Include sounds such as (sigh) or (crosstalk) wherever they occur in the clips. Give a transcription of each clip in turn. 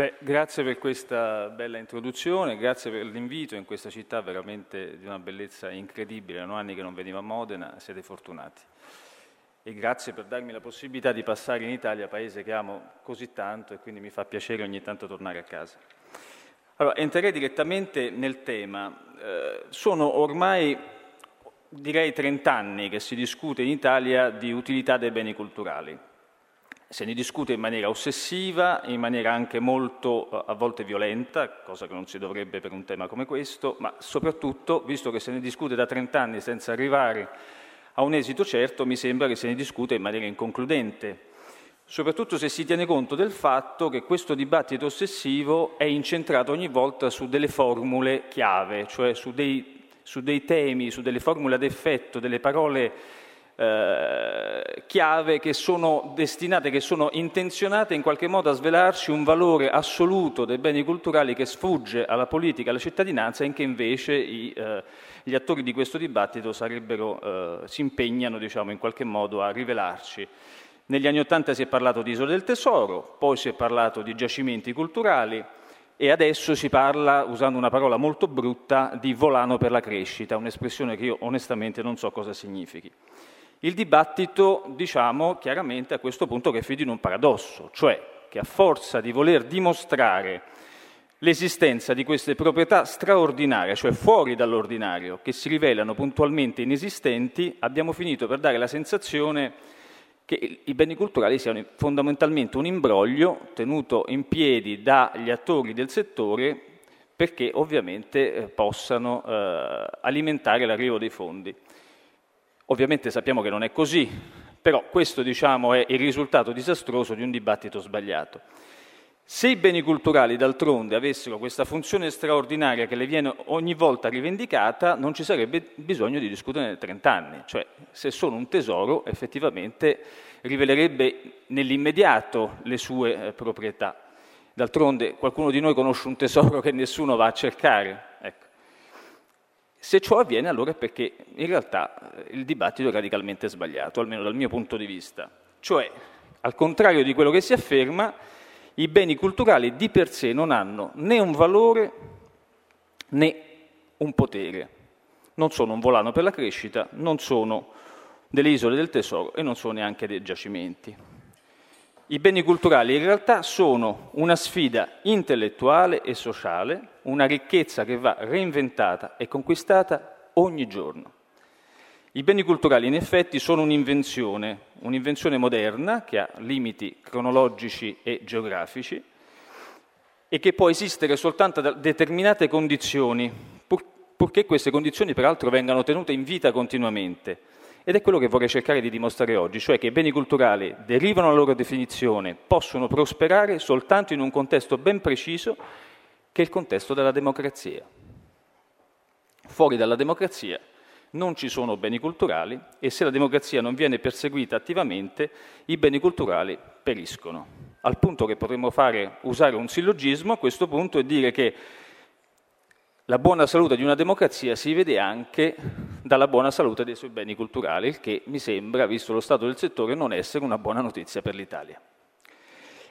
Beh, grazie per questa bella introduzione, grazie per l'invito in questa città veramente di una bellezza incredibile. Erano anni che non venivo a Modena, siete fortunati. E grazie per darmi la possibilità di passare in Italia, paese che amo così tanto e quindi mi fa piacere ogni tanto tornare a casa. Allora, entrerei direttamente nel tema. Eh, sono ormai, direi, 30 anni che si discute in Italia di utilità dei beni culturali se ne discute in maniera ossessiva, in maniera anche molto eh, a volte violenta, cosa che non si dovrebbe per un tema come questo, ma soprattutto, visto che se ne discute da 30 anni senza arrivare a un esito certo, mi sembra che se ne discute in maniera inconcludente, soprattutto se si tiene conto del fatto che questo dibattito ossessivo è incentrato ogni volta su delle formule chiave, cioè su dei, su dei temi, su delle formule ad effetto, delle parole eh, chiave che sono destinate, che sono intenzionate in qualche modo a svelarci un valore assoluto dei beni culturali che sfugge alla politica, alla cittadinanza e che invece i, eh, gli attori di questo dibattito eh, si impegnano diciamo, in qualche modo a rivelarci. Negli anni Ottanta si è parlato di isole del tesoro, poi si è parlato di giacimenti culturali, e adesso si parla, usando una parola molto brutta, di volano per la crescita, un'espressione che io onestamente non so cosa significhi. Il dibattito, diciamo chiaramente a questo punto che è figlio di un paradosso, cioè che a forza di voler dimostrare l'esistenza di queste proprietà straordinarie, cioè fuori dall'ordinario, che si rivelano puntualmente inesistenti, abbiamo finito per dare la sensazione che i beni culturali siano fondamentalmente un imbroglio tenuto in piedi dagli attori del settore perché ovviamente eh, possano eh, alimentare l'arrivo dei fondi. Ovviamente sappiamo che non è così, però questo diciamo, è il risultato disastroso di un dibattito sbagliato. Se i beni culturali d'altronde avessero questa funzione straordinaria che le viene ogni volta rivendicata, non ci sarebbe bisogno di discutere nei 30 anni, cioè se sono un tesoro effettivamente rivelerebbe nell'immediato le sue eh, proprietà. D'altronde qualcuno di noi conosce un tesoro (laughs) che nessuno va a cercare. Ecco. Se ciò avviene allora è perché in realtà eh, il dibattito è radicalmente sbagliato, almeno dal mio punto di vista. Cioè, al contrario di quello che si afferma, i beni culturali di per sé non hanno né un valore né un potere. Non sono un volano per la crescita, non sono delle isole del tesoro e non sono neanche dei giacimenti. I beni culturali in realtà sono una sfida intellettuale e sociale, una ricchezza che va reinventata e conquistata ogni giorno. I beni culturali in effetti sono un'invenzione, un'invenzione moderna che ha limiti cronologici e geografici e che può esistere soltanto da determinate condizioni, pur, purché queste condizioni peraltro vengano tenute in vita continuamente ed è quello che vorrei cercare di dimostrare oggi, cioè che i beni culturali derivano dalla loro definizione, possono prosperare soltanto in un contesto ben preciso, che è il contesto della democrazia. Fuori dalla democrazia non ci sono beni culturali e se la democrazia non viene perseguita attivamente, i beni culturali periscono. Al punto che potremmo fare, usare un sillogismo a questo punto e dire che la buona salute di una democrazia si vede anche dalla buona salute dei suoi beni culturali, il che mi sembra, visto lo stato del settore, non essere una buona notizia per l'Italia.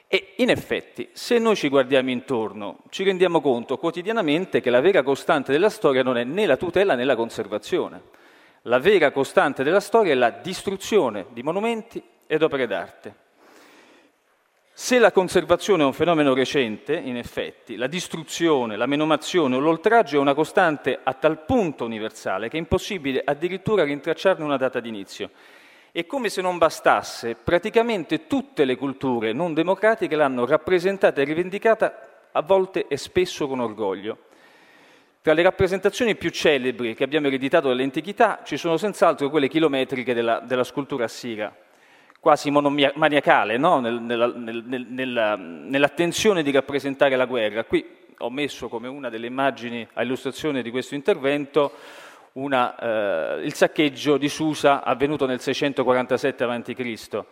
E in effetti, se noi ci guardiamo intorno, ci rendiamo conto quotidianamente che la vera costante della storia non è né la tutela né la conservazione. La vera costante della storia è la distruzione di monumenti ed opere d'arte. Se la conservazione è un fenomeno recente, in effetti, la distruzione, la menomazione o l'oltraggio è una costante a tal punto universale che è impossibile addirittura rintracciarne una data d'inizio. E come se non bastasse, praticamente tutte le culture non democratiche l'hanno rappresentata e rivendicata a volte e spesso con orgoglio. Tra le rappresentazioni più celebri che abbiamo ereditato dall'antichità ci sono senz'altro quelle chilometriche della, della scultura assira, quasi monomaniacale no? nel, nella, nel, nella, nell'attenzione di rappresentare la guerra. Qui ho messo come una delle immagini a illustrazione di questo intervento una, eh, il saccheggio di Susa avvenuto nel 647 a.C.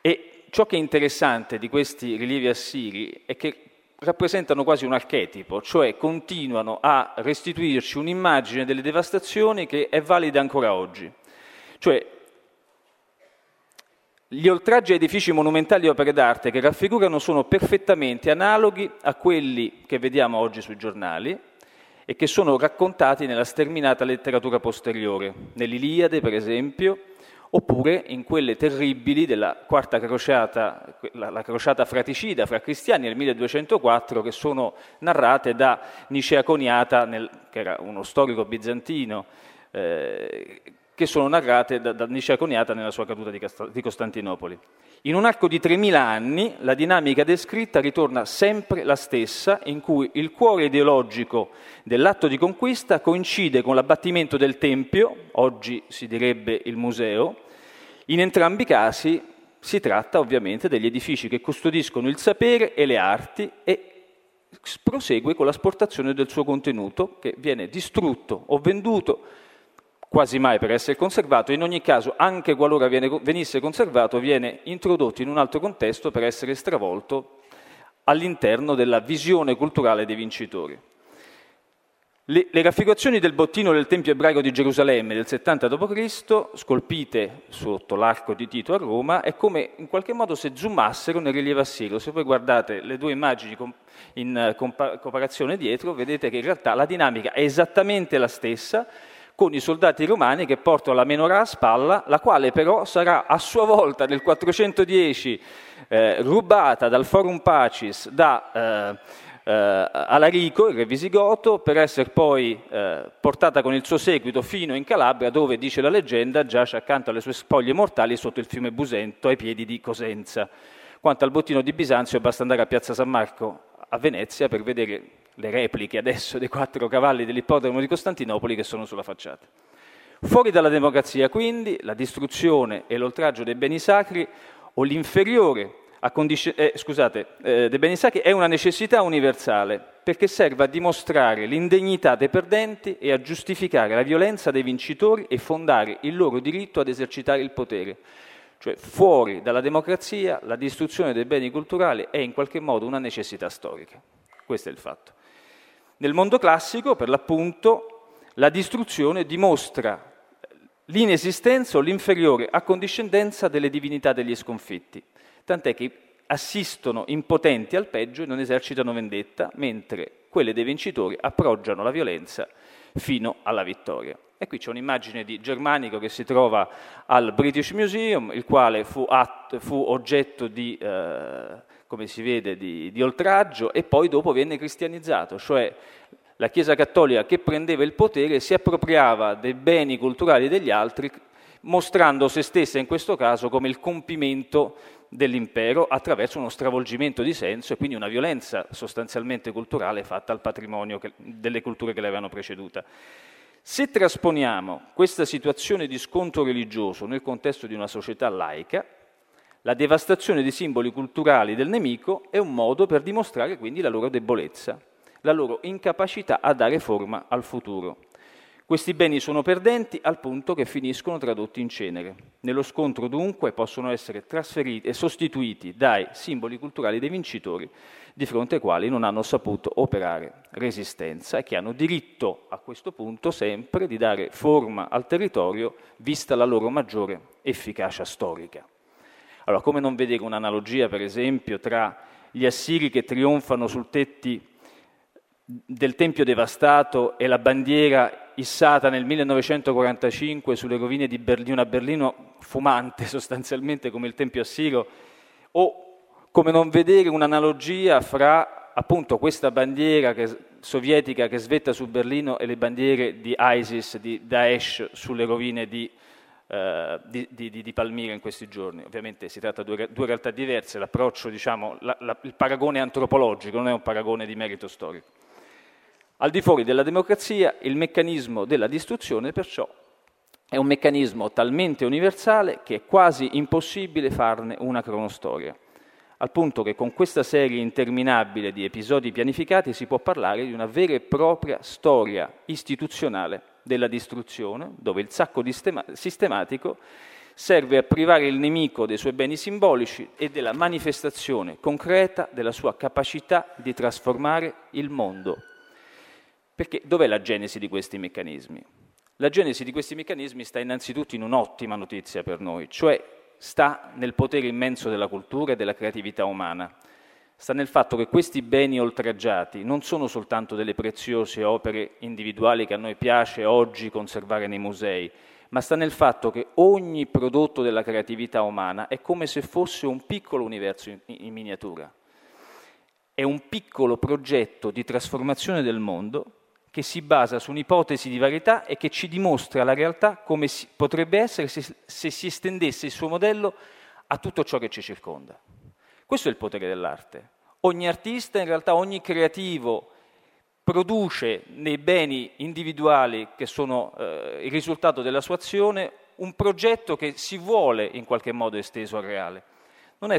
E ciò che è interessante di questi rilievi assiri è che rappresentano quasi un archetipo, cioè continuano a restituirci un'immagine delle devastazioni che è valida ancora oggi. Cioè Gli oltraggi a edifici monumentali e opere d'arte che raffigurano sono perfettamente analoghi a quelli che vediamo oggi sui giornali e che sono raccontati nella sterminata letteratura posteriore, nell'Iliade per esempio, oppure in quelle terribili della quarta crociata, la, la, crociata fratricida fra cristiani nel 1204, che sono narrate da Nicea Coniata, nel, che era uno storico bizantino, eh, che sono narrate da, da Nicea Coniata nella sua caduta di, Cast- di Costantinopoli. In un arco di 3.000 anni la dinamica descritta ritorna sempre la stessa, in cui il cuore ideologico dell'atto di conquista coincide con l'abbattimento del Tempio, oggi si direbbe il museo. In entrambi i casi si tratta ovviamente degli edifici che custodiscono il sapere e le arti e prosegue con l'asportazione del suo contenuto che viene distrutto o venduto quasi mai per essere conservato, in ogni caso, anche qualora viene, venisse conservato, viene introdotto in un altro contesto per essere stravolto all'interno della visione culturale dei vincitori. Le, le, raffigurazioni del bottino del Tempio ebraico di Gerusalemme del 70 d.C., scolpite sotto l'arco di Tito a Roma, è come in qualche modo se zoomassero nel rilievo assiro. Se voi guardate le due immagini in comparazione dietro, vedete che in realtà la dinamica è esattamente la stessa, con i soldati romani che portano la menorah a spalla, la quale però sarà a sua volta nel 410 eh, rubata dal Forum Pacis da eh, eh, Alarico, il re visigoto, per essere poi eh, portata con il suo seguito fino in Calabria, dove, dice la leggenda, giace accanto alle sue spoglie mortali sotto il fiume Busento, ai piedi di Cosenza. Quanto al bottino di Bisanzio, basta andare a Piazza San Marco a Venezia per vedere le repliche adesso dei quattro cavalli dell'ippodromo di Costantinopoli che sono sulla facciata. Fuori dalla democrazia, quindi, la distruzione e l'oltraggio dei beni sacri o l'inferiore condici- eh, scusate, eh, dei beni sacri è una necessità universale perché serve a dimostrare l'indegnità dei perdenti e a giustificare la violenza dei vincitori e fondare il loro diritto ad esercitare il potere. Cioè, fuori dalla democrazia, la distruzione dei beni culturali è in qualche modo una necessità storica. Questo è il fatto. Nel mondo classico, per l'appunto, la distruzione dimostra l'inesistenza o l'inferiore accondiscendenza delle divinità degli sconfitti, tant'è che assistono impotenti al peggio e non esercitano vendetta, mentre quelle dei vincitori appoggiano la violenza fino alla vittoria. E qui c'è un'immagine di Germanico che si trova al British Museum, il quale fu, att, fu oggetto di eh, come si vede, di, di oltraggio e poi dopo venne cristianizzato, cioè la Chiesa Cattolica che prendeva il potere si appropriava dei beni culturali degli altri, mostrando se stessa in questo caso come il compimento dell'impero attraverso uno stravolgimento di senso e quindi una violenza sostanzialmente culturale fatta al patrimonio che, delle culture che l'avevano preceduta. Se trasponiamo questa situazione di scontro religioso nel contesto di una società laica, la devastazione dei simboli culturali del nemico è un modo per dimostrare quindi la loro debolezza, la loro incapacità a dare forma al futuro. Questi beni sono perdenti al punto che finiscono tradotti in cenere. Nello scontro dunque possono essere trasferiti e sostituiti dai simboli culturali dei vincitori, di fronte ai quali non hanno saputo operare resistenza e che hanno diritto a questo punto sempre di dare forma al territorio vista la loro maggiore efficacia storica. Allora, come non vedere un'analogia, per esempio, tra gli assiri che trionfano sul tetti del Tempio devastato e la bandiera issata nel 1945 sulle rovine di, Berlino, una Berlino fumante (laughs) sostanzialmente come il Tempio assiro, o come non vedere un'analogia fra appunto questa bandiera che, sovietica che svetta su Berlino e le bandiere di ISIS, di Daesh sulle rovine di eh, di, di, di, Palmira in questi giorni. Ovviamente si tratta di due, realtà diverse, l'approccio, diciamo, la, la, il paragone antropologico non è un paragone di merito storico. Al di fuori della democrazia, il meccanismo della distruzione, perciò, è un meccanismo talmente universale che è quasi impossibile farne una cronostoria, al punto che con questa serie interminabile di episodi pianificati si può parlare di una vera e propria storia istituzionale della distruzione, dove il sacco sistematico serve a privare il nemico dei suoi beni simbolici e della manifestazione concreta della sua capacità di trasformare il mondo. Perché dov'è la genesi di questi meccanismi? La genesi di questi meccanismi sta innanzitutto in un'ottima notizia per noi, cioè sta nel potere immenso della cultura e della creatività umana. Sta nel fatto che questi beni oltraggiati non sono soltanto delle preziose opere individuali che a noi piace oggi conservare nei musei, ma sta nel fatto che ogni prodotto della creatività umana è come se fosse un piccolo universo in, in miniatura. È un piccolo progetto di trasformazione del mondo che si basa su un'ipotesi di varietà e che ci dimostra la realtà come si, potrebbe essere se, se si estendesse il suo modello a tutto ciò che ci circonda. Questo è il potere dell'arte. Ogni artista, in realtà ogni creativo, produce nei beni individuali che sono eh, il risultato della sua azione un progetto che si vuole in qualche modo esteso al reale. Non,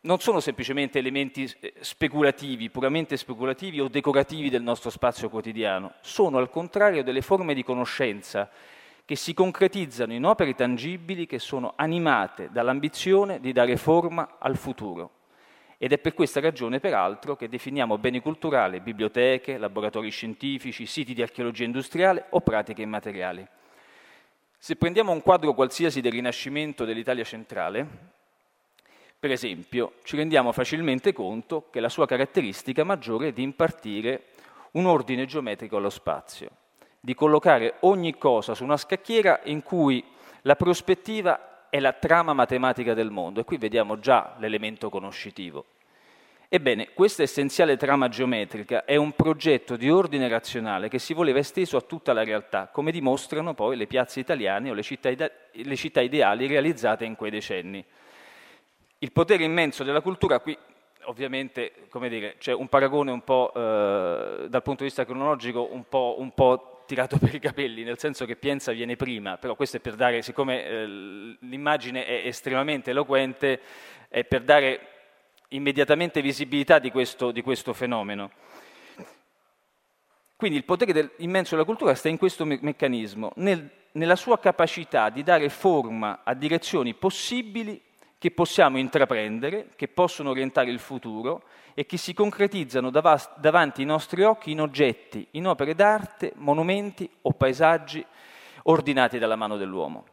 non sono semplicemente elementi eh, speculativi, puramente speculativi o decorativi del nostro spazio quotidiano, sono al contrario delle forme di conoscenza che si concretizzano in opere tangibili che sono animate dall'ambizione di dare forma al futuro. Ed è per questa ragione, peraltro, che definiamo beni culturali biblioteche, laboratori scientifici, siti di archeologia industriale o pratiche immateriali. Se prendiamo un quadro qualsiasi del Rinascimento dell'Italia centrale, per esempio, ci rendiamo facilmente conto che la sua caratteristica maggiore è di impartire un ordine geometrico allo spazio, di collocare ogni cosa su una scacchiera in cui la prospettiva è la trama matematica del mondo e qui vediamo già l'elemento conoscitivo. Ebbene, questa essenziale trama geometrica è un progetto di ordine razionale che si voleva esteso a tutta la realtà, come dimostrano poi le piazze italiane o le città, le città ideali realizzate in quei decenni. Il potere immenso della cultura qui ovviamente, come dire, c'è un paragone un po' eh, dal punto di vista cronologico un po', un po' tirato (laughs) per i capelli, nel senso che Pienza viene prima, però questo è per dare, siccome eh, l'immagine è estremamente eloquente, è per dare immediatamente visibilità di questo, di questo fenomeno. Quindi il potere del, immenso della cultura sta in questo me- meccanismo, nel, nella sua capacità di dare forma a direzioni possibili che possiamo intraprendere, che possono orientare il futuro e che si concretizzano dav- davanti ai nostri occhi in oggetti, in opere d'arte, monumenti o paesaggi ordinati dalla mano dell'uomo.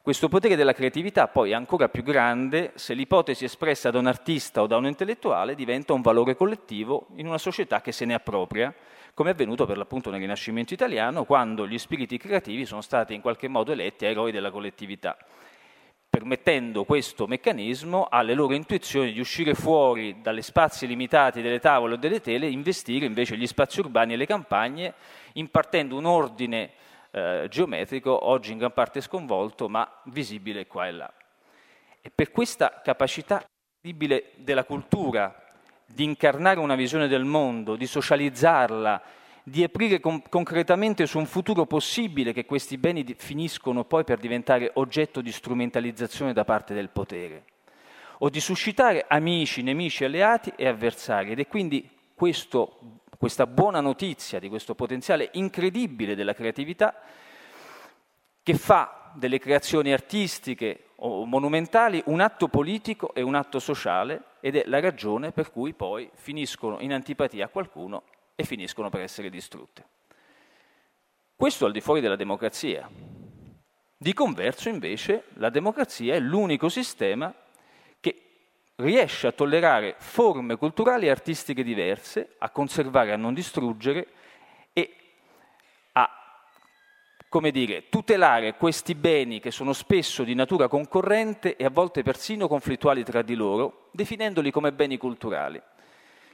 Questo potere della creatività poi è ancora più grande se l'ipotesi espressa da un artista o da un intellettuale diventa un valore collettivo in una società che se ne appropria, come è avvenuto per l'appunto nel Rinascimento italiano, quando gli spiriti creativi sono stati in qualche modo eletti eroi della collettività permettendo questo meccanismo alle loro intuizioni di uscire fuori dalle spazi limitati delle tavole o delle tele e investire invece gli spazi urbani e le campagne, impartendo un ordine eh, geometrico oggi in gran parte sconvolto, ma visibile qua e là. E per questa capacità incredibile della cultura di incarnare una visione del mondo, di socializzarla, di aprire con- concretamente su un futuro possibile che questi beni di- finiscono poi per diventare oggetto di strumentalizzazione da parte del potere, o di suscitare amici, nemici, alleati e avversari. Ed è quindi questo, questa buona notizia di questo potenziale incredibile della creatività che fa delle creazioni artistiche o monumentali un atto politico e un atto sociale ed è la ragione per cui poi finiscono in antipatia a qualcuno e finiscono per essere distrutte. Questo al di fuori della democrazia. Di converso, invece, la democrazia è l'unico sistema che riesce a tollerare forme culturali e artistiche diverse, a conservare, a non distruggere e a, come dire, tutelare questi beni che sono spesso di natura concorrente e a volte persino conflittuali tra di loro, definendoli come beni culturali.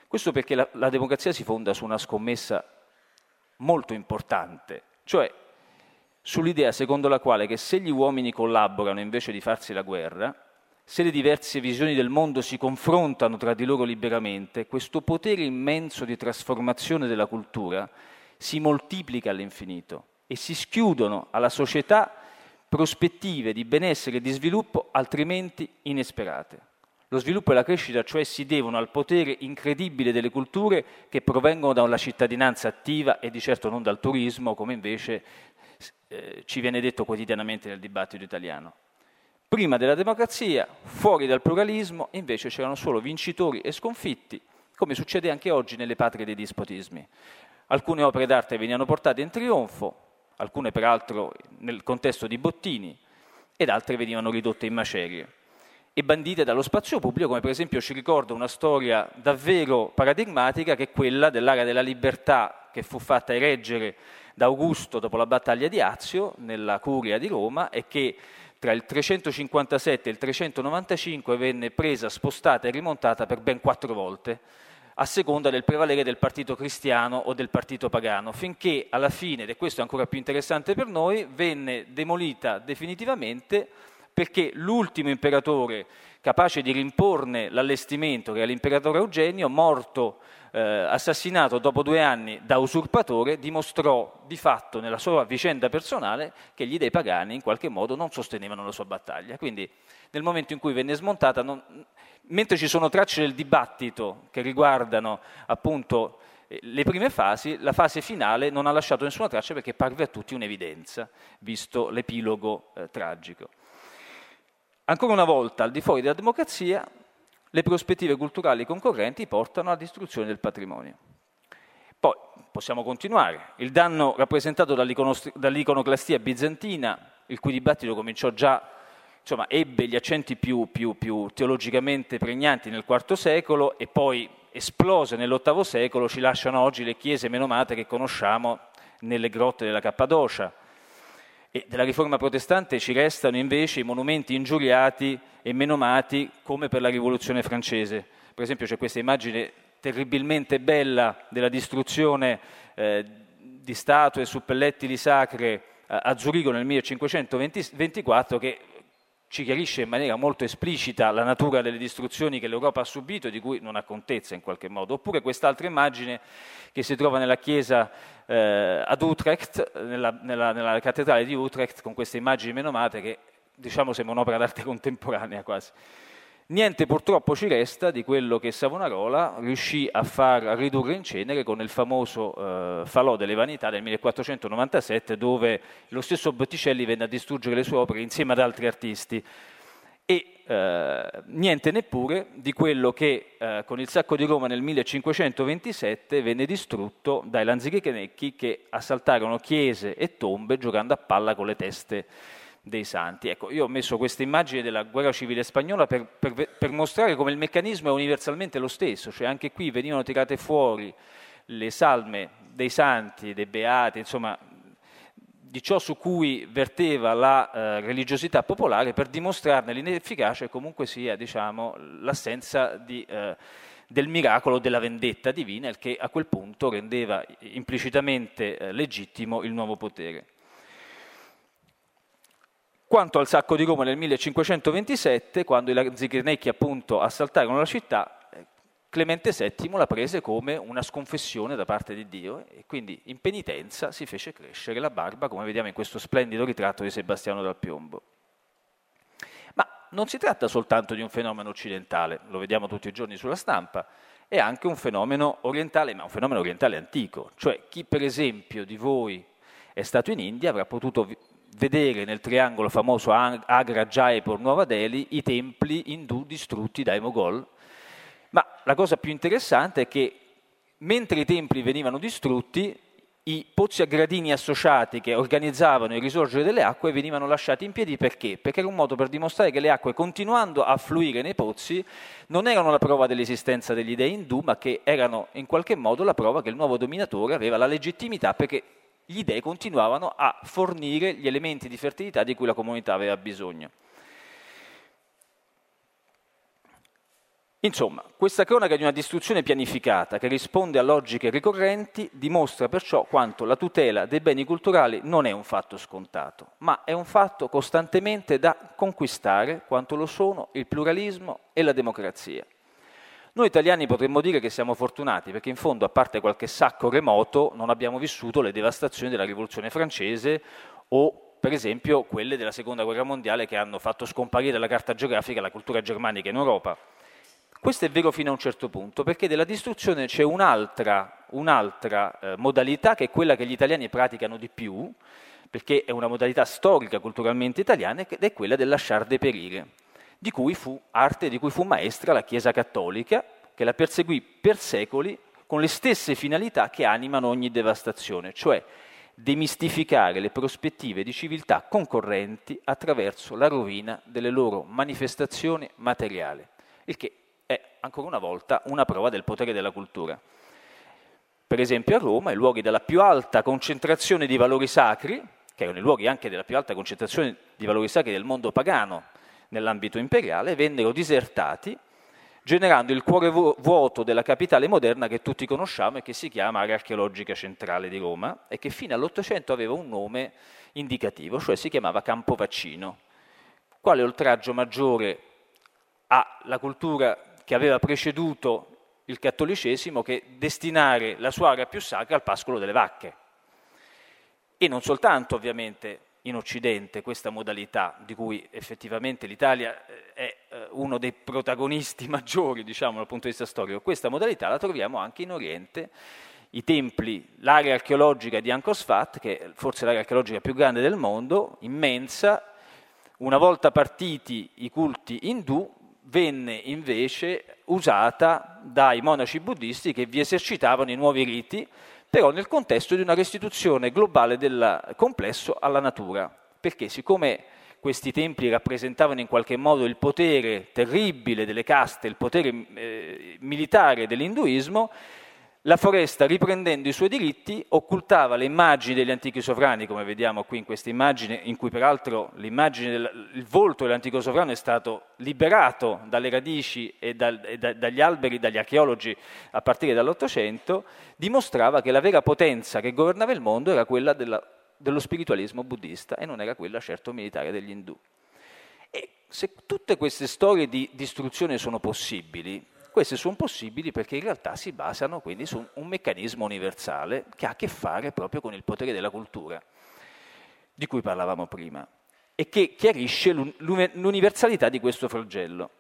Questo perché la, la democrazia si fonda su una scommessa molto importante, cioè sull'idea secondo la quale che se gli uomini collaborano invece di farsi la guerra, se le diverse visioni del mondo si confrontano tra di loro liberamente, questo potere immenso di trasformazione della cultura si moltiplica all'infinito e si schiudono alla società prospettive di benessere e di sviluppo altrimenti inesperate. Lo sviluppo e la crescita cioè si devono al potere incredibile delle culture che provengono da una cittadinanza attiva e di certo non dal turismo, come invece eh, ci viene detto quotidianamente nel dibattito italiano. Prima della democrazia, fuori dal pluralismo, invece c'erano solo vincitori e sconfitti, come succede anche oggi nelle patrie dei dispotismi. Alcune opere d'arte venivano portate in trionfo, alcune peraltro nel contesto di bottini, ed altre venivano ridotte in macerie e bandite dallo spazio pubblico, come per esempio ci ricorda una storia davvero paradigmatica che è quella dell'area della libertà che fu fatta ereggere da Augusto dopo la battaglia di Azio nella curia di Roma e che tra il 357 e il 395 venne presa, spostata e rimontata per ben quattro volte, a seconda del prevalere del partito cristiano o del partito pagano, finché alla fine, ed è questo ancora più interessante per noi, venne demolita definitivamente perché l'ultimo imperatore capace di rimporne l'allestimento, che era l'imperatore Eugenio, morto, eh, assassinato dopo due anni da usurpatore, dimostrò di fatto nella sua vicenda personale che gli dei pagani in qualche modo non sostenevano la sua battaglia. Quindi nel momento in cui venne smontata, non, mentre ci sono tracce del dibattito che riguardano appunto eh, le prime fasi, la fase finale non ha lasciato nessuna traccia perché parve a tutti un'evidenza, visto l'epilogo eh, tragico. Ancora una volta, al di fuori della democrazia, le prospettive culturali concorrenti portano alla distruzione del patrimonio. Poi possiamo continuare. Il danno rappresentato dall'iconoclastia bizantina, il cui dibattito cominciò già, insomma, ebbe gli accenti più, più, più teologicamente pregnanti nel IV secolo e poi esplose nell'VIII secolo, ci lasciano oggi le chiese menomate che conosciamo nelle grotte della Cappadocia e della riforma protestante ci restano invece i monumenti ingiuriati e menomati come per la rivoluzione francese. Per esempio c'è questa immagine terribilmente bella della distruzione eh, di statue e suppellettili sacre a Zurigo nel 1524 che ci chiarisce in maniera molto esplicita la natura delle distruzioni che l'Europa ha subito e di cui non ha contezza in qualche modo. Oppure quest'altra immagine che si trova nella chiesa eh, ad Utrecht, nella, nella, nella, cattedrale di Utrecht, con queste immagini menomate che diciamo sembra un'opera d'arte contemporanea quasi. Niente purtroppo ci resta di quello che Savonarola riuscì a far ridurre in cenere con il famoso eh, falò delle vanità del 1497 dove lo stesso Botticelli venne a distruggere le sue opere insieme ad altri artisti. E eh, niente neppure di quello che eh, con il sacco di Roma nel 1527 venne distrutto dai lanzichenecchi che assaltarono chiese e tombe giocando a palla con le teste dei santi. Ecco, io ho messo questa immagine della guerra civile spagnola per, per, per, mostrare come il meccanismo è universalmente lo stesso, cioè anche qui venivano tirate fuori le salme dei santi, dei beati, insomma di ciò su cui verteva la eh, religiosità popolare per dimostrarne l'inefficacia e comunque sia diciamo, l'assenza di, eh, del miracolo della vendetta divina, il che a quel punto rendeva implicitamente eh, legittimo il nuovo potere. Quanto al sacco di Roma nel 1527, quando i Lanzichenecchi appunto assaltarono la città, eh, Clemente VII la prese come una sconfessione da parte di Dio e quindi in penitenza si fece crescere la barba, come vediamo in questo splendido ritratto di Sebastiano dal Piombo. Ma non si tratta soltanto di un fenomeno occidentale, lo vediamo tutti i giorni sulla stampa, è anche un fenomeno orientale, ma un fenomeno orientale antico, cioè chi per esempio di voi è stato in India avrà potuto vedere nel triangolo famoso Agra, Jaipur, Nuova Delhi i templi indù distrutti dai Mogol. Ma la cosa più interessante è che mentre i templi venivano distrutti, i pozzi a gradini associati che organizzavano il risorgere delle acque venivano lasciati in piedi perché? Perché era un modo per dimostrare che le acque, continuando a fluire nei pozzi, non erano la prova dell'esistenza degli dei indù, ma che erano in qualche modo la prova che il nuovo dominatore aveva la legittimità perché gli dei continuavano a fornire gli elementi di fertilità di cui la comunità aveva bisogno. Insomma, questa cronaca di una distruzione pianificata che risponde a logiche ricorrenti dimostra perciò quanto la tutela dei beni culturali non è un fatto scontato, ma è un fatto costantemente da conquistare quanto lo sono il pluralismo e la democrazia. Noi italiani potremmo dire che siamo fortunati perché in fondo, a parte qualche sacco remoto, non abbiamo vissuto le devastazioni della rivoluzione francese o per esempio quelle della seconda guerra mondiale che hanno fatto scomparire dalla carta geografica la cultura germanica in Europa. Questo è vero fino a un certo punto, perché della distruzione c'è un'altra, un'altra eh, modalità che è quella che gli italiani praticano di più, perché è una modalità storica, culturalmente italiana, ed è quella del lasciar deperire di cui fu arte di cui fu maestra la Chiesa cattolica, che la perseguì per secoli con le stesse finalità che animano ogni devastazione, cioè demistificare le prospettive di civiltà concorrenti attraverso la rovina delle loro manifestazioni materiali, il che è ancora una volta una prova del potere della cultura. Per esempio a Roma i luoghi della più alta concentrazione di valori sacri, che erano i luoghi anche della più alta concentrazione di valori sacri del mondo pagano nell'ambito imperiale, vennero disertati generando il cuore vuoto della capitale moderna che tutti conosciamo e che si chiama Area Archeologica Centrale di Roma e che fino all'Ottocento aveva un nome indicativo, cioè si chiamava Campo Vaccino. Quale oltraggio maggiore alla cultura che aveva preceduto il cattolicesimo che destinare la sua area più sacra al pascolo delle vacche? E non soltanto, ovviamente, in Occidente questa modalità, di cui effettivamente l'Italia eh, è eh, uno dei protagonisti (laughs) maggiori, diciamo, dal punto di vista storico, questa modalità la troviamo anche in Oriente. I templi, l'area archeologica di Angkor Sfat, che è forse l'area archeologica più grande del mondo, immensa, una volta partiti i culti indù, venne invece usata dai monaci buddisti che vi esercitavano i nuovi riti però nel contesto di una restituzione globale del complesso alla natura, perché siccome questi templi rappresentavano in qualche modo il potere terribile delle caste, il potere eh, militare dell'induismo, la foresta, riprendendo i suoi diritti, occultava le immagini degli antichi sovrani, come vediamo qui in questa immagine, in cui peraltro del, il volto dell'antico sovrano è stato liberato dalle radici e, dal, e da, dagli alberi, dagli archeologi a partire dall'Ottocento, dimostrava che la vera potenza che governava il mondo era quella della, dello spiritualismo buddista e non era quella certo militare degli indù. E se tutte queste storie di distruzione sono possibili, queste sono possibili perché in realtà si basano quindi su un meccanismo universale che ha a che fare proprio con il potere della cultura, di cui parlavamo prima, e che chiarisce l'universalità di questo flagello.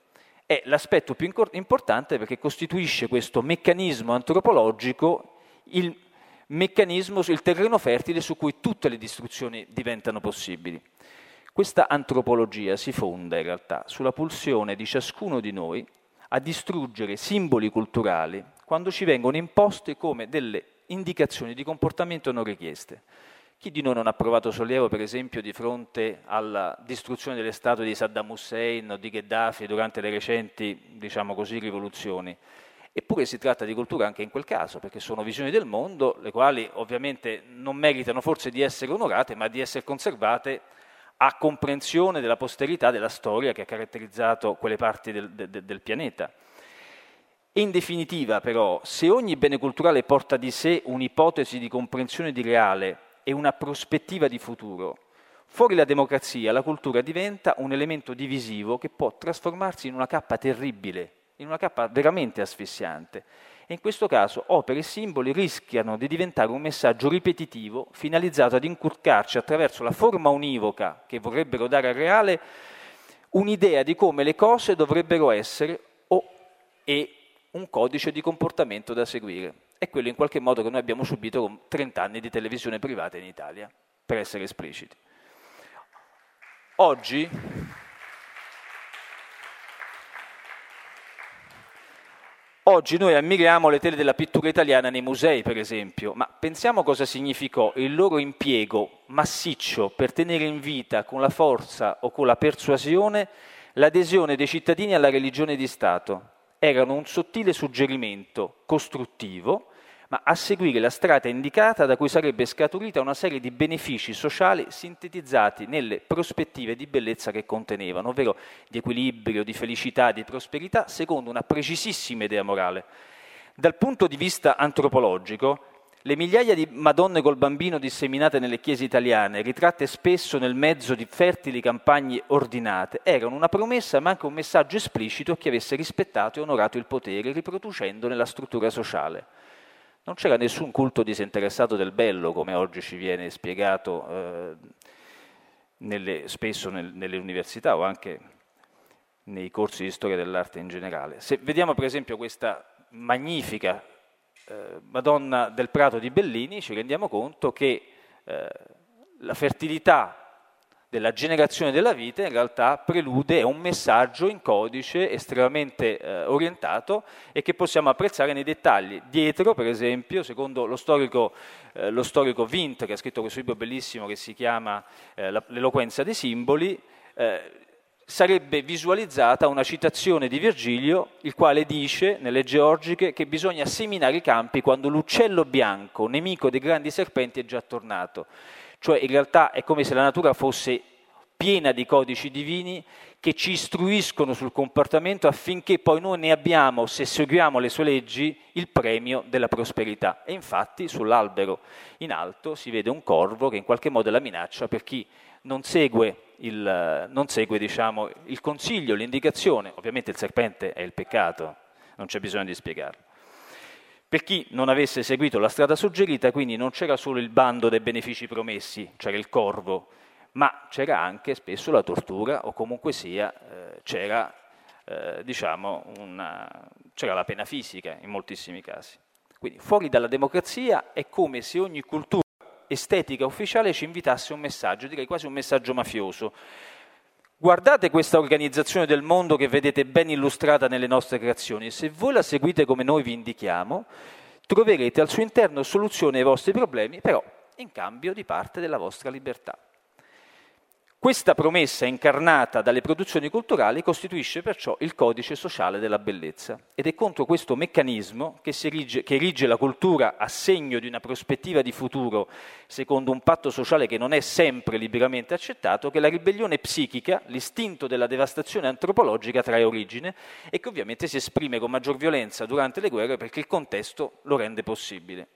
È l'aspetto più importante perché costituisce questo meccanismo antropologico il meccanismo, il terreno fertile su cui tutte le distruzioni diventano possibili. Questa antropologia si fonda in realtà sulla pulsione di ciascuno di noi a distruggere simboli culturali quando ci vengono imposte come delle indicazioni di comportamento non richieste. Chi di noi non ha provato sollievo, per esempio, di fronte alla distruzione delle statue di Saddam Hussein o di Gheddafi durante le recenti, diciamo così, rivoluzioni? Eppure si tratta di cultura anche in quel caso, perché sono visioni del mondo, le quali ovviamente non meritano forse di essere onorate, ma di essere conservate a comprensione della posterità della storia che ha caratterizzato quelle parti del, del, del pianeta. In definitiva, però, se ogni bene culturale porta di sé un'ipotesi di comprensione di reale e una prospettiva di futuro, fuori la democrazia la cultura diventa un elemento divisivo che può trasformarsi in una cappa terribile, in una cappa veramente asfissiante e in questo caso opere e simboli rischiano di diventare un messaggio ripetitivo finalizzato ad incurcarci attraverso la forma univoca che vorrebbero dare al reale un'idea di come le cose dovrebbero essere o e un codice di comportamento da seguire. È quello in qualche modo che noi abbiamo subito con 30 anni di televisione privata in Italia, per essere espliciti. Oggi Oggi noi ammiriamo le tele della pittura italiana nei musei, per esempio, ma pensiamo cosa significò il loro impiego massiccio per tenere in vita con la forza o con la persuasione l'adesione dei cittadini alla religione di Stato. Erano un sottile suggerimento costruttivo ma a seguire la strada indicata da cui sarebbe scaturita una serie di benefici sociali sintetizzati nelle prospettive di bellezza che contenevano, ovvero di equilibrio, di felicità, di prosperità, secondo una precisissima idea morale. Dal punto di vista antropologico, le migliaia di Madonne col bambino disseminate nelle chiese italiane, ritratte spesso nel mezzo di fertili campagne ordinate, erano una promessa ma anche un messaggio esplicito a chi avesse rispettato e onorato il potere, riproducendone la struttura sociale. Non c'era nessun culto disinteressato del bello, come oggi ci viene spiegato eh, nelle, spesso nel, nelle università o anche nei corsi di storia dell'arte in generale. Se vediamo per esempio questa magnifica eh, Madonna del Prato di Bellini, ci rendiamo conto che eh, la fertilità della generazione della vita in realtà prelude un messaggio in codice estremamente eh, orientato e che possiamo apprezzare nei dettagli. Dietro, per esempio, secondo lo storico, eh, lo storico Vint, che ha scritto questo libro bellissimo che si chiama eh, L'eloquenza dei simboli, eh, sarebbe visualizzata una citazione di Virgilio, il quale dice nelle Georgiche che bisogna seminare i campi quando l'uccello bianco, nemico dei grandi serpenti, è già tornato. Cioè in realtà è come se la natura fosse piena di codici divini che ci istruiscono sul comportamento affinché poi noi ne abbiamo, se seguiamo le sue leggi, il premio della prosperità. E infatti sull'albero in alto si vede un corvo che in qualche modo è la minaccia per chi non segue, il, non segue diciamo, il consiglio, l'indicazione. Ovviamente il serpente è il peccato, non c'è bisogno di spiegarlo. Per chi non avesse seguito la strada suggerita, quindi non c'era solo il bando dei benefici promessi, c'era il corvo, ma c'era anche spesso la tortura o comunque sia eh, c'era, eh, diciamo una, c'era la pena fisica in moltissimi casi. Quindi fuori dalla democrazia è come se ogni cultura estetica ufficiale ci invitasse un messaggio, direi quasi un messaggio mafioso. Guardate questa organizzazione del mondo che vedete ben illustrata nelle nostre creazioni se voi la seguite come noi vi indichiamo, troverete al suo interno soluzioni ai vostri problemi, però in cambio di parte della vostra libertà. Questa promessa incarnata dalle produzioni culturali costituisce perciò il codice sociale della bellezza ed è contro questo meccanismo che, erige, che erige la cultura a segno di una prospettiva di futuro secondo un patto sociale che non è sempre liberamente accettato che la ribellione psichica, l'istinto della devastazione antropologica trae origine e che ovviamente si esprime con maggior violenza durante le guerre perché il contesto lo rende possibile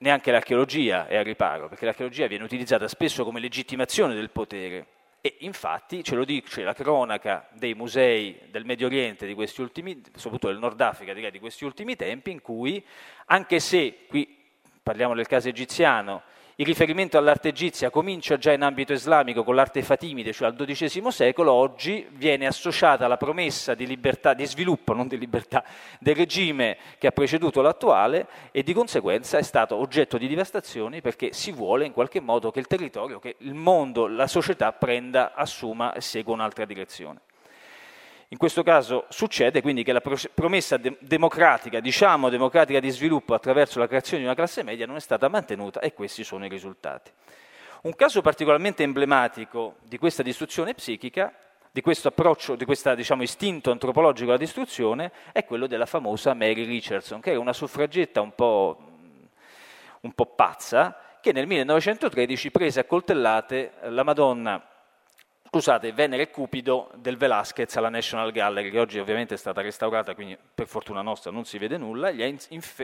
neanche l'archeologia è a riparo, perché l'archeologia viene utilizzata spesso come legittimazione del potere. E infatti ce lo dice la cronaca dei musei del Medio Oriente di questi ultimi, soprattutto del Nord Africa direi, di questi ultimi tempi, in cui, anche se qui parliamo del caso egiziano, il riferimento all'arte egizia comincia già in ambito islamico con l'arte fatimide, cioè al XII secolo, oggi viene associata alla promessa di libertà, di sviluppo, non di libertà, del regime che ha preceduto l'attuale e di conseguenza è stato oggetto di devastazioni perché si vuole in qualche modo che il territorio, che il mondo, la società prenda, assuma e segua un'altra direzione. In questo caso succede quindi che la promessa de- democratica, diciamo democratica di sviluppo attraverso la creazione di una classe media non è stata mantenuta e questi sono i risultati. Un caso particolarmente emblematico di questa distruzione psichica, di questo approccio, di questo diciamo, istinto antropologico alla distruzione, è quello della famosa Mary Richardson, che era una suffragetta un po', un po pazza, che nel 1913 prese a coltellate la Madonna scusate, Venere Cupido del Velázquez alla National Gallery, che oggi ovviamente è stata restaurata, quindi per fortuna nostra non si vede nulla, gli ha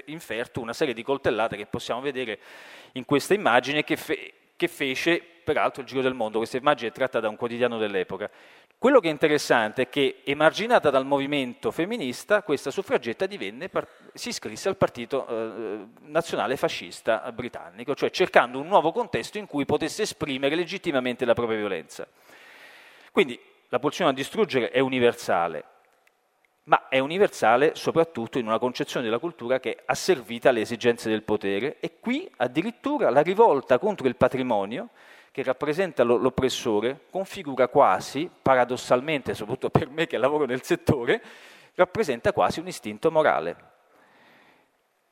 inferto una serie di coltellate che possiamo vedere in questa immagine che, fe- che fece peraltro il Giro del Mondo. Questa immagine è tratta da un quotidiano dell'epoca. Quello che è interessante è che, emarginata dal movimento femminista, questa suffragetta divenne, si iscrisse al Partito eh, Nazionale Fascista britannico, cioè cercando un nuovo contesto in cui potesse esprimere legittimamente la propria violenza. Quindi la pulsione a distruggere è universale, ma è universale soprattutto in una concezione della cultura che è asservita alle esigenze del potere e qui addirittura la rivolta contro il patrimonio che rappresenta l'oppressore configura quasi, paradossalmente, soprattutto per me che lavoro nel settore, rappresenta quasi un istinto morale.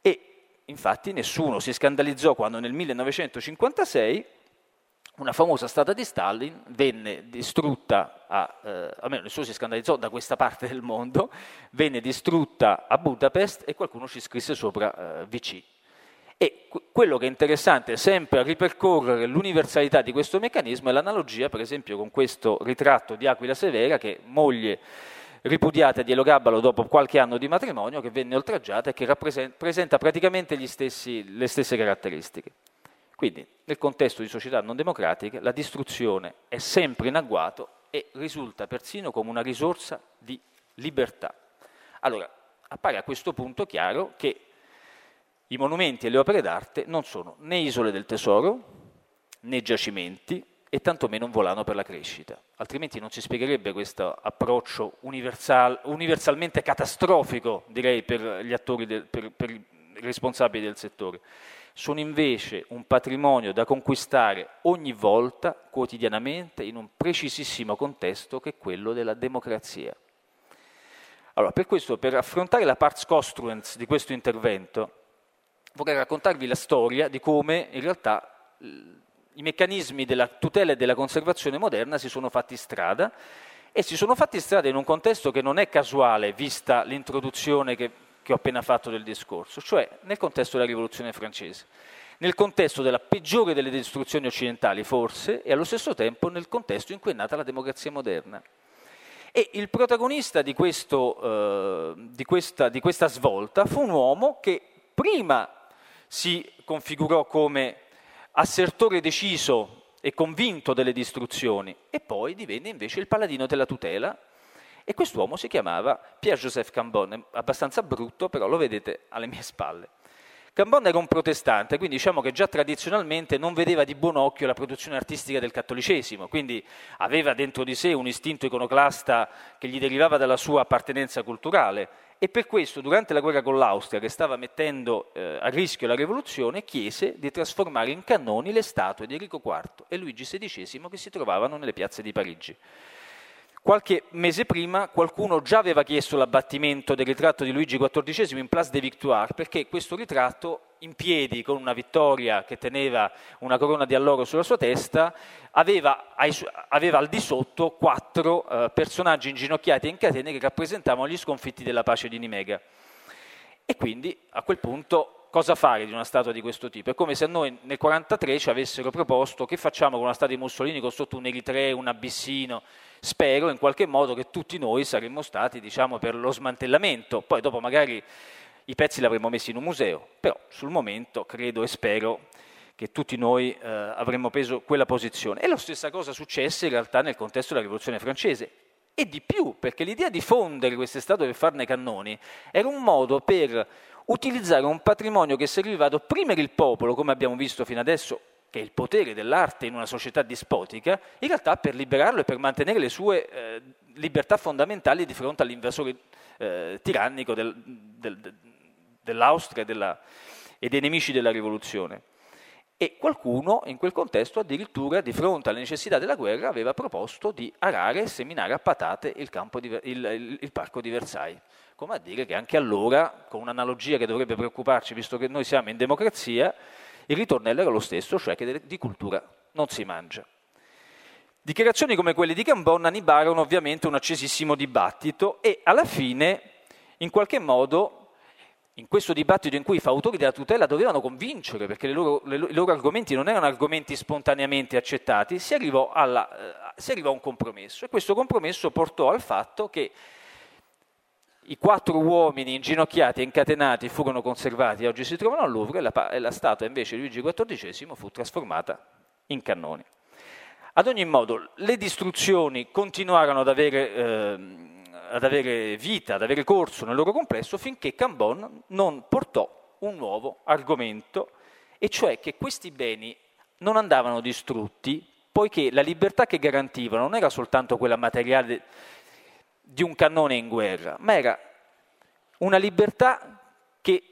E infatti nessuno si scandalizzò quando nel 1956 una famosa statua di Stalin venne distrutta, a, eh, almeno nessuno si scandalizzò da questa parte del mondo, venne distrutta a Budapest e qualcuno ci scrisse sopra eh, VC. E quello che è interessante sempre a ripercorrere l'universalità di questo meccanismo è l'analogia, per esempio, con questo ritratto di Aquila Severa, che moglie ripudiata di Elogabalo dopo qualche anno di matrimonio, che venne oltraggiata e che presenta praticamente stessi, le stesse caratteristiche. Quindi, nel contesto di società non democratiche, la distruzione è sempre in agguato e risulta persino come una risorsa di libertà. Allora, appare a questo punto chiaro che i monumenti e le opere d'arte non sono né isole del tesoro, né giacimenti, e tantomeno un volano per la crescita. Altrimenti non si spiegherebbe questo approccio universal, universalmente catastrofico, direi, per gli attori, del, per, per responsabili del settore. Sono invece un patrimonio da conquistare ogni volta, quotidianamente, in un precisissimo contesto che è quello della democrazia. Allora, per questo, per affrontare la pars costruens di questo intervento, vorrei raccontarvi la storia di come in realtà i meccanismi della tutela e della conservazione moderna si sono fatti strada e si sono fatti strada in un contesto che non è casuale, vista l'introduzione che, che ho appena fatto del discorso, cioè nel contesto della rivoluzione francese, nel contesto della peggiore delle distruzioni occidentali forse e allo stesso tempo nel contesto in cui è nata la democrazia moderna. E il protagonista di, questo, eh, di, questa, di questa svolta fu un uomo che prima si configurò come assertore deciso e convinto delle distruzioni, e poi divenne invece il paladino della tutela. E quest'uomo si chiamava Pierre-Joseph Cambon, abbastanza brutto, però lo vedete alle mie spalle. Cambon era un protestante, quindi diciamo che già tradizionalmente non vedeva di buon occhio la produzione artistica del cattolicesimo, quindi aveva dentro di sé un istinto iconoclasta che gli derivava dalla sua appartenenza culturale e per questo durante la guerra con l'Austria, che stava mettendo eh, a rischio la rivoluzione, chiese di trasformare in cannoni le statue di Enrico IV e Luigi XVI che si trovavano nelle piazze di Parigi. Qualche mese prima qualcuno già aveva chiesto l'abbattimento del ritratto di Luigi XIV in Place des Victoires, perché questo ritratto, in piedi, con una vittoria che teneva una corona di alloro sulla sua testa, aveva, aveva al di sotto quattro eh, personaggi inginocchiati in catene che rappresentavano gli sconfitti della pace di Nimega. E quindi a quel punto cosa fare di una statua di questo tipo? È come se a noi nel 1943 ci avessero proposto che facciamo con una statua di Mussolini con sotto un eritreo, un abissino. Spero in qualche modo che tutti noi saremmo stati diciamo, per lo smantellamento, poi dopo magari i pezzi li avremmo messi in un museo, però sul momento credo e spero che tutti noi eh, avremmo preso quella posizione. E la stessa cosa successe in realtà nel contesto della rivoluzione francese. E di più, perché l'idea di fondere queste statue per farne cannoni era un modo per utilizzare un patrimonio che serviva ad opprimere il popolo, come abbiamo visto fino adesso, che è il potere dell'arte in una società dispotica, in realtà per liberarlo e per mantenere le sue eh, libertà fondamentali di fronte all'invasore eh, tirannico del, del, dell'Austria della, e dei nemici della rivoluzione. E qualcuno in quel contesto addirittura di fronte alle necessità della guerra aveva proposto di arare e seminare a patate il, di, il, il, il parco di Versailles come a dire che anche allora, con un'analogia che dovrebbe preoccuparci, visto che noi siamo in democrazia, il ritornello era lo stesso, cioè che di cultura non si mangia. Dichiarazioni come quelle di Cambon animarono ovviamente un accesissimo dibattito e alla fine, in qualche modo, in questo dibattito in cui i fautori della tutela dovevano convincere, perché loro, le, i loro argomenti non erano argomenti spontaneamente accettati, si arrivò, alla, eh, si arrivò a un compromesso e questo compromesso portò al fatto che i quattro uomini inginocchiati e incatenati furono conservati e oggi si trovano al Louvre e la, e la statua invece di Luigi XIV fu trasformata in cannoni. Ad ogni modo, le distruzioni continuarono ad avere, eh, ad avere vita, ad avere corso nel loro complesso finché Cambon non portò un nuovo argomento, e cioè che questi beni non andavano distrutti poiché la libertà che garantivano non era soltanto quella materiale di un cannone in guerra, ma era una libertà che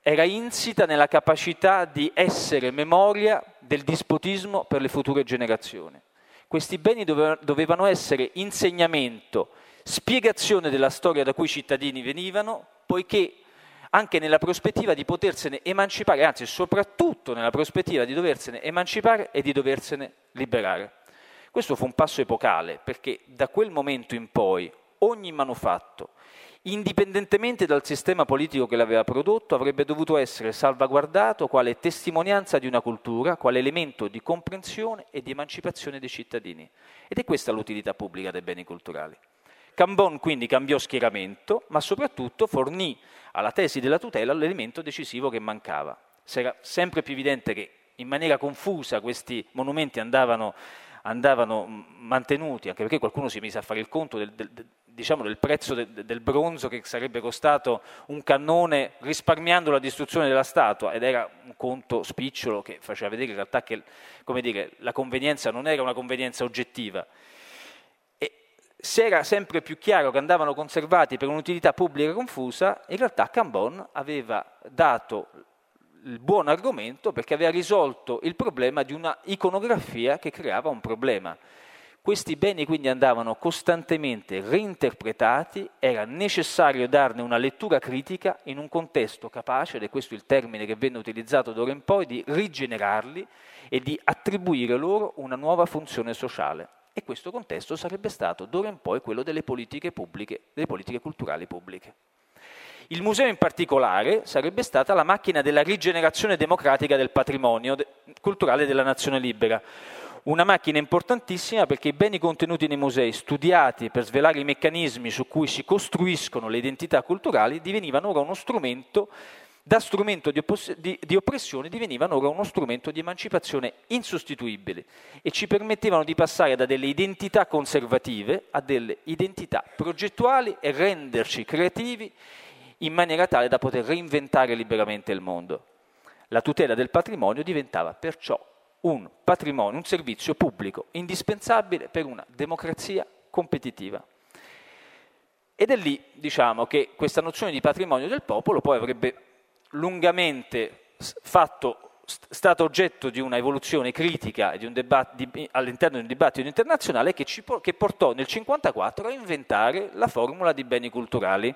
era insita nella capacità di essere memoria del dispotismo per le future generazioni. Questi beni dovevano essere insegnamento, spiegazione della storia da cui i cittadini venivano, poiché anche nella prospettiva di potersene emancipare, anzi soprattutto nella prospettiva di doversene emancipare e di doversene liberare. Questo fu un passo epocale perché da quel momento in poi ogni manufatto, indipendentemente dal sistema politico che l'aveva prodotto, avrebbe dovuto essere salvaguardato quale testimonianza di una cultura, quale elemento di comprensione e di emancipazione dei cittadini. Ed è questa l'utilità pubblica dei beni culturali. Cambon quindi cambiò schieramento, ma soprattutto fornì alla tesi della tutela l'elemento decisivo che mancava. Era sempre più evidente che in maniera confusa questi monumenti andavano andavano mantenuti, anche perché qualcuno si mise a fare il conto del, del, diciamo, del prezzo del, bronzo che sarebbe costato un cannone risparmiando la distruzione della statua ed era un conto spicciolo che faceva vedere in realtà che dire, la convenienza non era una convenienza oggettiva. Se era sempre più chiaro che andavano conservati per un'utilità pubblica confusa, in realtà Cambon aveva dato il buon argomento perché aveva risolto il problema di una iconografia che creava un problema. Questi beni quindi andavano costantemente reinterpretati, era necessario darne una lettura critica in un contesto capace, ed è questo il termine che venne utilizzato d'ora in poi, di rigenerarli e di attribuire loro una nuova funzione sociale. E questo contesto sarebbe stato d'ora in poi quello delle politiche pubbliche, delle politiche culturali pubbliche. Il museo in particolare sarebbe stata la macchina della rigenerazione democratica del patrimonio culturale della nazione libera, una macchina importantissima perché i beni contenuti nei musei, studiati per svelare i meccanismi su cui si costruiscono le identità culturali, divenivano ora uno strumento, da strumento di, oppos- di, di oppressione divenivano ora uno strumento di emancipazione insostituibile e ci permettevano di passare da delle identità conservative a delle identità progettuali e renderci creativi in maniera tale da poter reinventare liberamente il mondo. La tutela del patrimonio diventava perciò un patrimonio, un servizio pubblico indispensabile per una democrazia competitiva. Ed è lì, diciamo, che questa nozione di patrimonio del popolo poi avrebbe lungamente fatto, stato oggetto di una evoluzione critica di un debat, di, all'interno di un dibattito internazionale che, ci, che portò nel 1954 a inventare la formula di beni culturali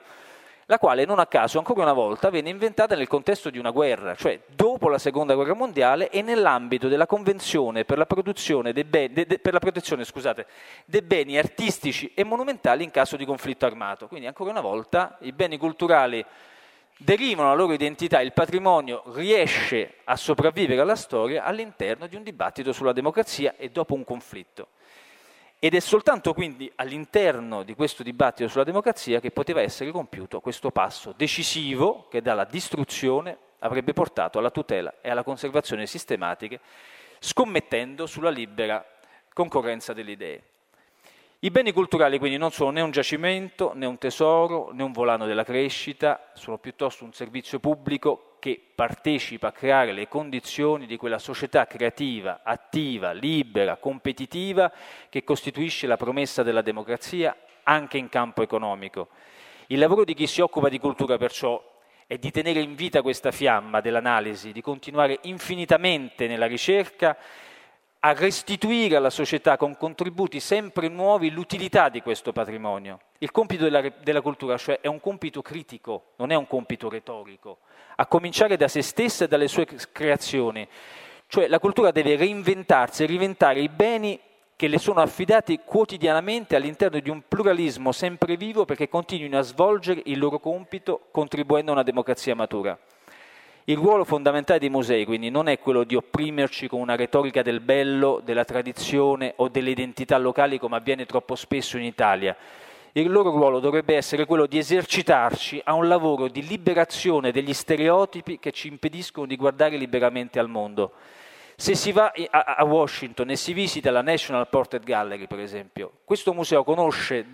la quale non a caso ancora una volta venne inventata nel contesto di una guerra, cioè dopo la seconda guerra mondiale e nell'ambito della Convenzione per la, beni, de, de, per la protezione scusate, dei beni artistici e monumentali in caso di conflitto armato. Quindi ancora una volta i beni culturali derivano la loro identità, il patrimonio riesce a sopravvivere alla storia all'interno di un dibattito sulla democrazia e dopo un conflitto. Ed è soltanto quindi all'interno di questo dibattito sulla democrazia che poteva essere compiuto questo passo decisivo che dalla distruzione avrebbe portato alla tutela e alla conservazione sistematiche, scommettendo sulla libera concorrenza delle idee. I beni culturali quindi non sono né un giacimento, né un tesoro, né un volano della crescita, sono piuttosto un servizio pubblico che partecipa a creare le condizioni di quella società creativa, attiva, libera, competitiva che costituisce la promessa della democrazia anche in campo economico. Il lavoro di chi si occupa di cultura perciò è di tenere in vita questa fiamma dell'analisi, di continuare infinitamente nella ricerca a restituire alla società con contributi sempre nuovi l'utilità di questo patrimonio. Il compito della, della, cultura cioè è un compito critico, non è un compito retorico, a cominciare da se stessa e dalle sue creazioni. Cioè la cultura deve reinventarsi e reinventare i beni che le sono affidati quotidianamente all'interno di un pluralismo sempre vivo perché continuino a svolgere il loro compito contribuendo a una democrazia matura. Il ruolo fondamentale dei musei quindi non è quello di opprimerci con una retorica del bello, della tradizione o delle identità locali come avviene troppo spesso in Italia. Il loro ruolo dovrebbe essere quello di esercitarci a un lavoro di liberazione degli stereotipi che ci impediscono di guardare liberamente al mondo. Se si va a Washington e si visita la National Portrait Gallery, per esempio, questo museo conosce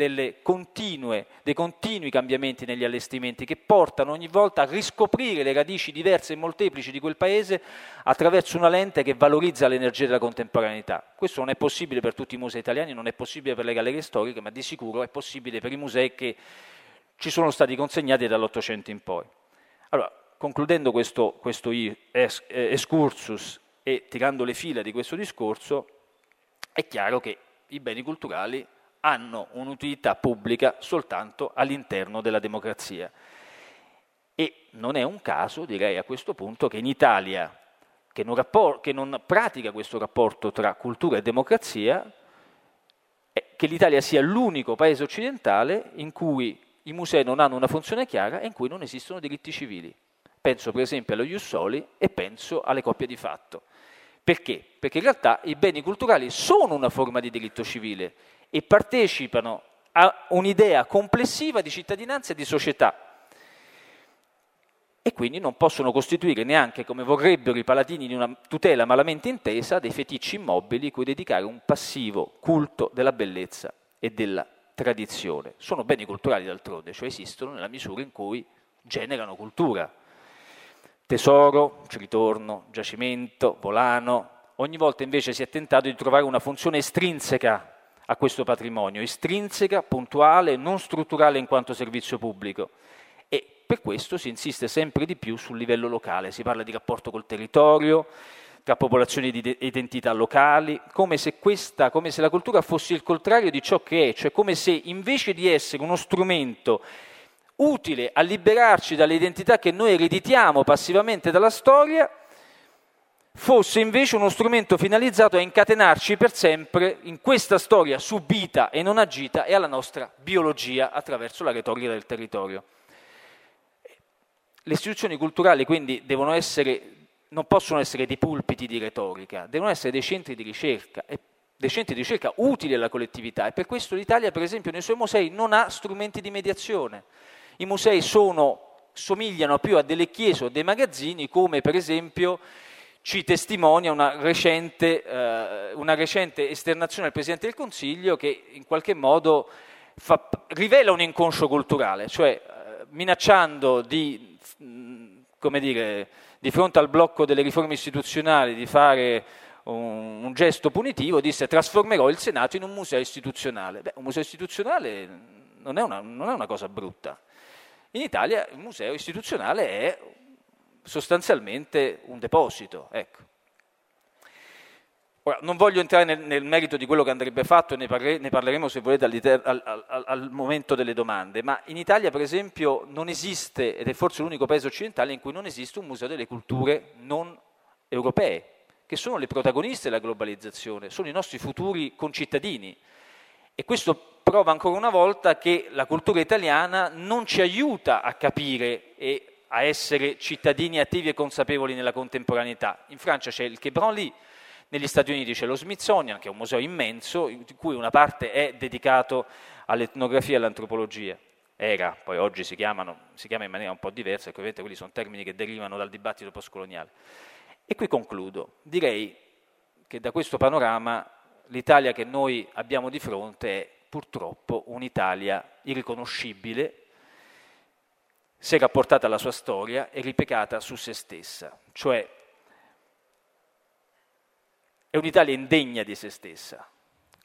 continue, dei continui cambiamenti negli allestimenti che portano ogni volta a riscoprire le radici diverse e molteplici di quel paese attraverso una lente che valorizza l'energia della contemporaneità. Questo non è possibile per tutti i musei italiani, non è possibile per le gallerie storiche, ma di sicuro è possibile per i musei che ci sono stati consegnati dall'Ottocento in poi. Allora, concludendo questo, questo excursus e tirando le fila di questo discorso, è chiaro che i beni culturali hanno un'utilità pubblica soltanto all'interno della democrazia. E non è un caso, direi a questo punto, che in Italia, che non, rapport- che non pratica questo rapporto tra cultura e democrazia, che l'Italia sia l'unico paese occidentale in cui i musei non hanno una funzione chiara e in cui non esistono diritti civili. Penso per esempio allo Ius Soli e penso alle coppie di fatto. Perché? Perché in realtà i beni culturali sono una forma di diritto civile e partecipano a un'idea complessiva di cittadinanza e di società e quindi non possono costituire neanche, come vorrebbero i paladini di una tutela malamente intesa, dei feticci immobili cui dedicare un passivo culto della bellezza e della tradizione. Sono beni culturali d'altronde, cioè esistono nella misura in cui generano cultura, tesoro, ci ritorno, giacimento, volano. Ogni volta invece si è tentato di trovare una funzione estrinseca a questo patrimonio, estrinseca, puntuale, non strutturale in quanto servizio pubblico. E per questo si insiste sempre di più sul livello locale, si parla di rapporto col territorio, tra popolazioni di identità locali, come se, questa, come se la cultura fosse il contrario di ciò che è, cioè come se invece di essere uno strumento utile a liberarci dalle identità che noi ereditiamo passivamente dalla storia, fosse invece uno strumento finalizzato a incatenarci per sempre in questa storia subita e non agita e alla nostra biologia attraverso la retorica del territorio. Le istituzioni culturali quindi essere, non possono essere dei pulpiti di retorica, devono essere dei centri di ricerca, dei centri di ricerca utili alla collettività e per questo l'Italia per esempio nei suoi musei non ha strumenti di mediazione. I musei sono, somigliano più a delle chiese o dei magazzini come per esempio ci testimonia una recente, eh, una recente, esternazione del Presidente del Consiglio che in qualche modo fa, rivela un inconscio culturale, cioè eh, minacciando di, come dire, di fronte al blocco delle riforme istituzionali di fare un, un, gesto punitivo, disse trasformerò il Senato in un museo istituzionale. Beh, un museo istituzionale non è una, non è una cosa brutta. In Italia il museo istituzionale è sostanzialmente un deposito. Ecco. Ora, non voglio entrare nel, nel, merito di quello che andrebbe fatto, ne, parle, ne parleremo se volete al, al, al, momento delle domande, ma in Italia per esempio non esiste, ed è forse l'unico paese occidentale in cui non esiste un museo delle culture non europee, che sono le protagoniste della globalizzazione, sono i nostri futuri concittadini. E questo prova ancora una volta che la cultura italiana non ci aiuta a capire e a essere cittadini attivi e consapevoli nella contemporaneità. In Francia c'è il Quai Branly, negli Stati Uniti c'è lo Smithsonian, che è un museo immenso, di cui una parte è dedicato all'etnografia e all'antropologia. Era, poi oggi si, chiamano, si chiama in maniera un po' diversa, perché ovviamente quelli sono termini che derivano dal dibattito postcoloniale. E qui concludo. Direi che da questo panorama l'Italia che noi abbiamo di fronte è purtroppo un'Italia irriconoscibile, è rapportata alla sua storia e ripiegata su se stessa, cioè è un'Italia indegna di se stessa.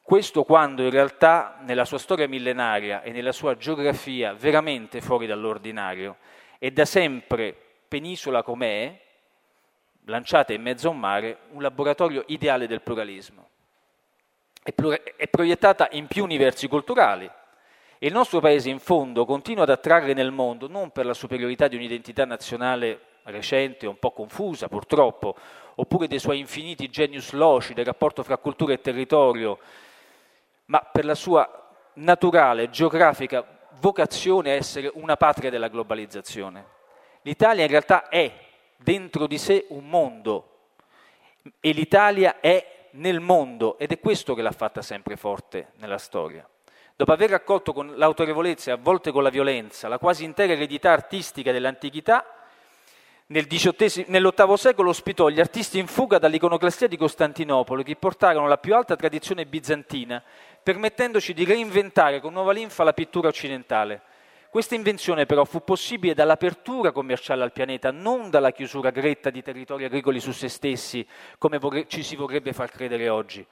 Questo quando in realtà nella sua storia millenaria e nella sua geografia veramente fuori dall'ordinario è da sempre penisola com'è, lanciata in mezzo a un mare, un laboratorio ideale del pluralismo. È, proiettata in più universi culturali, il nostro paese in fondo continua ad attrarre nel mondo non per la superiorità di un'identità nazionale recente, un po' confusa purtroppo, oppure dei suoi infiniti genius loci del rapporto fra cultura e territorio, ma per la sua naturale, geografica vocazione a essere una patria della globalizzazione. L'Italia in realtà è dentro di sé un mondo e l'Italia è nel mondo ed è questo che l'ha fatta sempre forte nella storia. Dopo aver raccolto con l'autorevolezza e a volte con la violenza la quasi intera eredità artistica dell'antichità, nel nell'VIII secolo ospitò gli artisti in fuga dall'iconoclastia di Costantinopoli che portarono la più alta tradizione bizantina, permettendoci di reinventare con nuova linfa la pittura occidentale. Questa invenzione però fu possibile dall'apertura commerciale al pianeta, non dalla chiusura gretta di territori agricoli su se stessi, come ci si vorrebbe far credere oggi.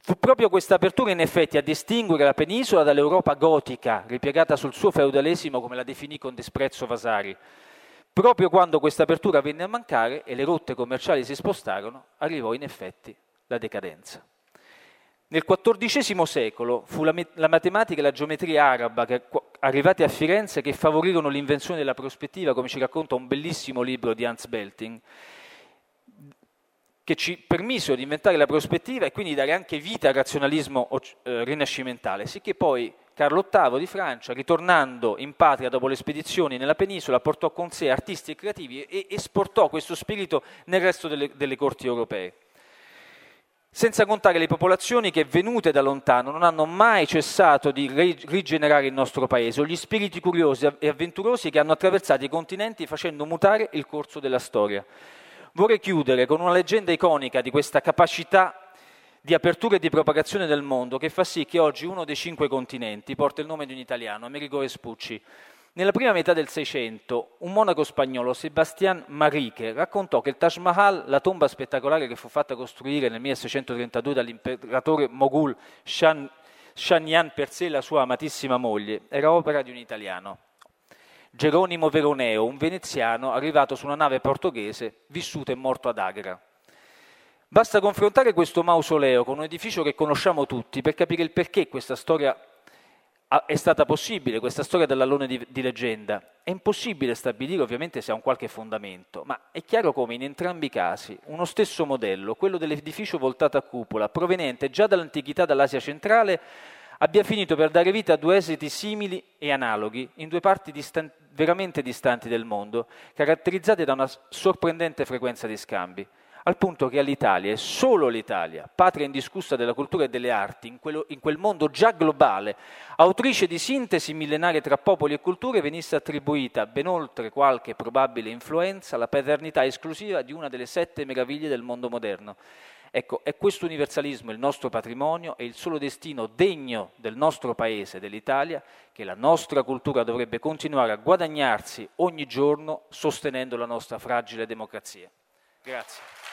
Fu proprio questa apertura in effetti a distinguere la penisola dall'Europa gotica, ripiegata sul suo feudalesimo come la definì con disprezzo Vasari. Proprio quando questa apertura venne a mancare e le rotte commerciali si spostarono, arrivò in effetti la decadenza. Nel XIV secolo fu la, matematica e la geometria araba, che, arrivate a Firenze, che favorirono l'invenzione della prospettiva, come ci racconta un bellissimo libro di Hans Belting, che ci permisero di inventare la prospettiva e quindi dare anche vita al razionalismo eh, rinascimentale, sicché poi Carlo VIII di Francia, ritornando in patria dopo le spedizioni nella penisola, portò con sé artisti e creativi e esportò questo spirito nel resto delle, delle corti europee. Senza contare le popolazioni che, venute da lontano, non hanno mai cessato di rigenerare il nostro paese, o gli spiriti curiosi e avventurosi che hanno attraversato i continenti facendo mutare il corso della storia. Vorrei chiudere con una leggenda iconica di questa capacità di apertura e di propagazione del mondo che fa sì che oggi uno dei cinque continenti porta il nome di un italiano, Amerigo Vespucci. Nella prima metà del Seicento, un monaco spagnolo, Sebastián Marique, raccontò che il Taj Mahal, la tomba spettacolare che fu fatta costruire nel 1632 dall'imperatore Moghul Shah Chagnan per sé e la sua amatissima moglie, era opera di un italiano. Geronimo Veroneo, un veneziano arrivato su una nave portoghese, vissuto e morto ad Agra. Basta confrontare questo mausoleo con un edificio che conosciamo tutti per capire il perché questa storia è stata possibile, questa storia dell'allone di, di, leggenda. È impossibile stabilire ovviamente se ha un qualche fondamento, ma è chiaro come in entrambi i casi uno stesso modello, quello dell'edificio voltato a cupola, proveniente già dall'antichità dall'Asia centrale, abbia finito per dare vita a due esiti simili e analoghi in due parti distan- veramente distanti del mondo, caratterizzate da una sorprendente frequenza di scambi al punto che all'Italia, e solo l'Italia, patria indiscussa della cultura e delle arti, in, quello, in, quel mondo già globale, autrice di sintesi millenarie tra popoli e culture, venisse attribuita, ben oltre qualche probabile influenza, la paternità esclusiva di una delle sette meraviglie del mondo moderno. Ecco, è questo universalismo il nostro patrimonio e il solo destino degno del nostro paese, dell'Italia, che la nostra cultura dovrebbe continuare a guadagnarsi ogni giorno sostenendo la nostra fragile democrazia. Grazie.